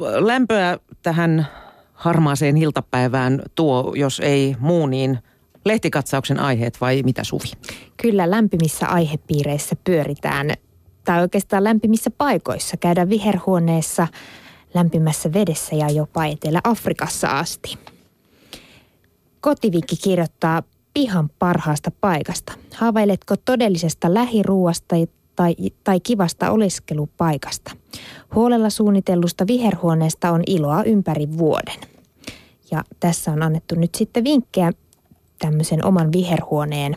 Lämpöä tähän harmaaseen iltapäivään tuo, jos ei muu, niin lehtikatsauksen aiheet vai mitä Suvi? Kyllä lämpimissä aihepiireissä pyöritään, tai oikeastaan lämpimissä paikoissa. Käydään viherhuoneessa, lämpimässä vedessä ja jopa Etelä-Afrikassa asti. Kotivikki kirjoittaa pihan parhaasta paikasta. Haaveiletko todellisesta lähiruuasta tai, tai kivasta oleskelupaikasta? Huolella suunnitellusta viherhuoneesta on iloa ympäri vuoden. Ja tässä on annettu nyt sitten vinkkejä tämmöisen oman viherhuoneen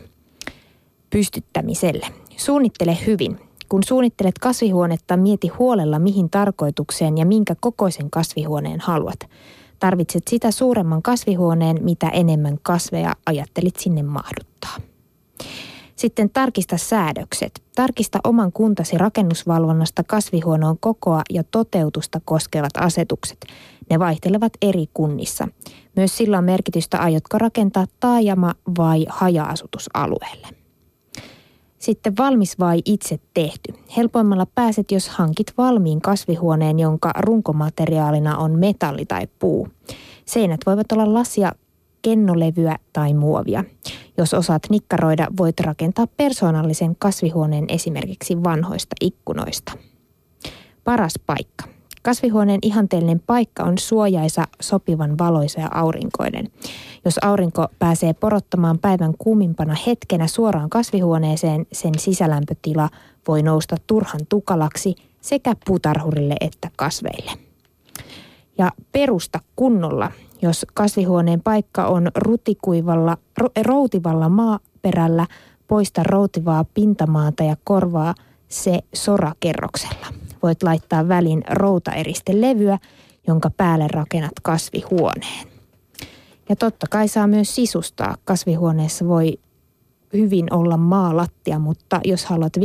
pystyttämiselle. Suunnittele hyvin. Kun suunnittelet kasvihuonetta, mieti huolella mihin tarkoitukseen ja minkä kokoisen kasvihuoneen haluat. Tarvitset sitä suuremman kasvihuoneen, mitä enemmän kasveja ajattelit sinne mahduttaa. Sitten tarkista säädökset. Tarkista oman kuntasi rakennusvalvonnasta kasvihuoneon kokoa ja toteutusta koskevat asetukset. Ne vaihtelevat eri kunnissa. Myös sillä on merkitystä, aiotko rakentaa taajama- vai haja-asutusalueelle. Sitten valmis vai itse tehty. Helpoimmalla pääset, jos hankit valmiin kasvihuoneen, jonka runkomateriaalina on metalli tai puu. Seinät voivat olla lasia, kennolevyä tai muovia. Jos osaat nikkaroida, voit rakentaa persoonallisen kasvihuoneen esimerkiksi vanhoista ikkunoista. Paras paikka. Kasvihuoneen ihanteellinen paikka on suojaisa, sopivan valoisa ja aurinkoinen. Jos aurinko pääsee porottamaan päivän kuumimpana hetkenä suoraan kasvihuoneeseen, sen sisälämpötila voi nousta turhan tukalaksi sekä puutarhurille että kasveille. Ja perusta kunnolla, jos kasvihuoneen paikka on rutikuivalla, routivalla maaperällä, poista routivaa pintamaata ja korvaa se sorakerroksella voit laittaa välin routaeristelevyä, jonka päälle rakennat kasvihuoneen. Ja totta kai saa myös sisustaa. Kasvihuoneessa voi hyvin olla maalattia, mutta jos haluat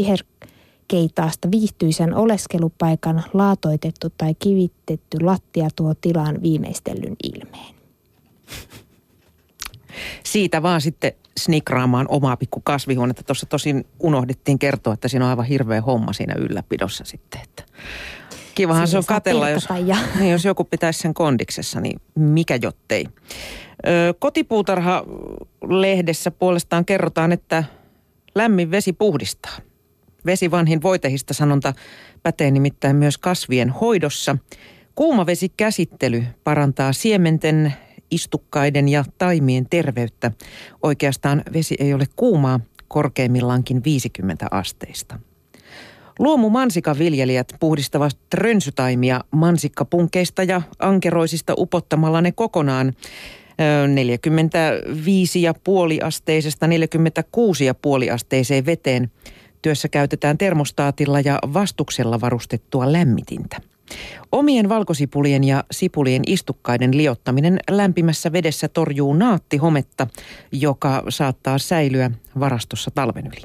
viherkeitaasta viihtyisen oleskelupaikan, laatoitettu tai kivitetty lattia tuo tilaan viimeistellyn ilmeen. Siitä vaan sitten snikraamaan omaa pikku kasvihuonetta. Tuossa tosin unohdettiin kertoa, että siinä on aivan hirveä homma siinä ylläpidossa sitten. Että kivahan se on katella, jos, niin, jos joku pitäisi sen kondiksessa, niin mikä jottei. Kotipuutarha-lehdessä puolestaan kerrotaan, että lämmin vesi puhdistaa. Vesi vanhin voitehista sanonta pätee nimittäin myös kasvien hoidossa. Kuuma käsittely parantaa siementen istukkaiden ja taimien terveyttä. Oikeastaan vesi ei ole kuumaa, korkeimmillaankin 50 asteista. Luomu mansikaviljelijät puhdistavat rönsytaimia mansikkapunkeista ja ankeroisista upottamalla ne kokonaan 45,5 asteisesta 46,5 asteiseen veteen. Työssä käytetään termostaatilla ja vastuksella varustettua lämmitintä. Omien valkosipulien ja sipulien istukkaiden liottaminen lämpimässä vedessä torjuu naattihometta, joka saattaa säilyä varastossa talven yli.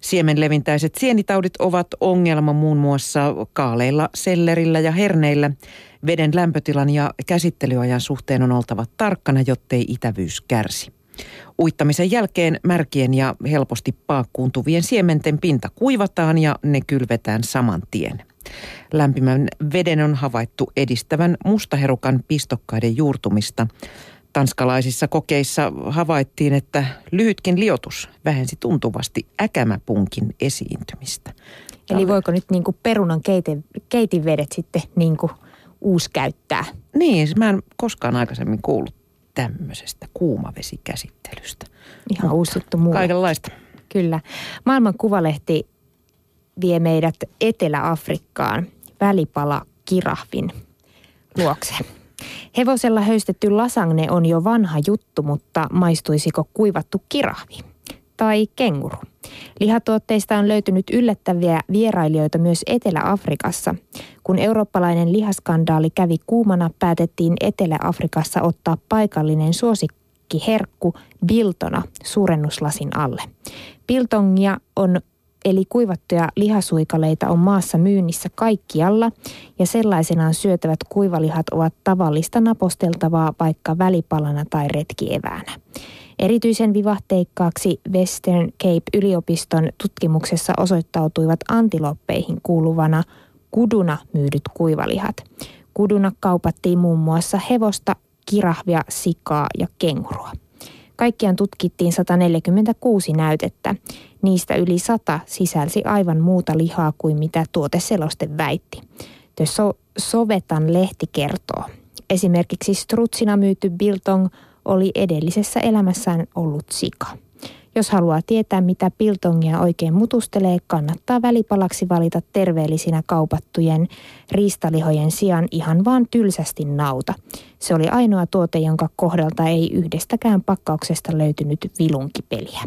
Siemenlevintäiset sienitaudit ovat ongelma muun muassa kaaleilla, sellerillä ja herneillä. Veden lämpötilan ja käsittelyajan suhteen on oltava tarkkana, jottei itävyys kärsi. Uittamisen jälkeen märkien ja helposti paakkuuntuvien siementen pinta kuivataan ja ne kylvetään saman tien. Lämpimän veden on havaittu edistävän mustaherukan pistokkaiden juurtumista. Tanskalaisissa kokeissa havaittiin, että lyhytkin liotus vähensi tuntuvasti äkämäpunkin esiintymistä. Eli voiko nyt niin kuin perunan keitin, keitinvedet sitten niin kuin uuskäyttää? Niin, mä en koskaan aikaisemmin kuullut tämmöisestä kuumavesikäsittelystä. Ihan uusi juttu muu. Kaikenlaista. Kyllä. Maailman kuvalehti vie meidät Etelä-Afrikkaan välipala kirahvin luokse. Hevosella höystetty lasagne on jo vanha juttu, mutta maistuisiko kuivattu kirahvi? Tai kenguru? Lihatuotteista on löytynyt yllättäviä vierailijoita myös Etelä-Afrikassa. Kun eurooppalainen lihaskandaali kävi kuumana, päätettiin Etelä-Afrikassa ottaa paikallinen suosikkiherkku biltona suurennuslasin alle. Biltongia on eli kuivattuja lihasuikaleita on maassa myynnissä kaikkialla ja sellaisenaan syötävät kuivalihat ovat tavallista naposteltavaa vaikka välipalana tai retkieväänä. Erityisen vivahteikkaaksi Western Cape-yliopiston tutkimuksessa osoittautuivat antiloppeihin kuuluvana kuduna myydyt kuivalihat. Kuduna kaupattiin muun muassa hevosta, kirahvia, sikaa ja kengurua. Kaikkiaan tutkittiin 146 näytettä. Niistä yli 100 sisälsi aivan muuta lihaa kuin mitä tuoteseloste väitti. The so- Sovetan lehti kertoo. Esimerkiksi strutsina myyty biltong oli edellisessä elämässään ollut sika. Jos haluaa tietää, mitä piltongia oikein mutustelee, kannattaa välipalaksi valita terveellisinä kaupattujen riistalihojen sijaan ihan vaan tylsästi nauta. Se oli ainoa tuote, jonka kohdalta ei yhdestäkään pakkauksesta löytynyt vilunkipeliä.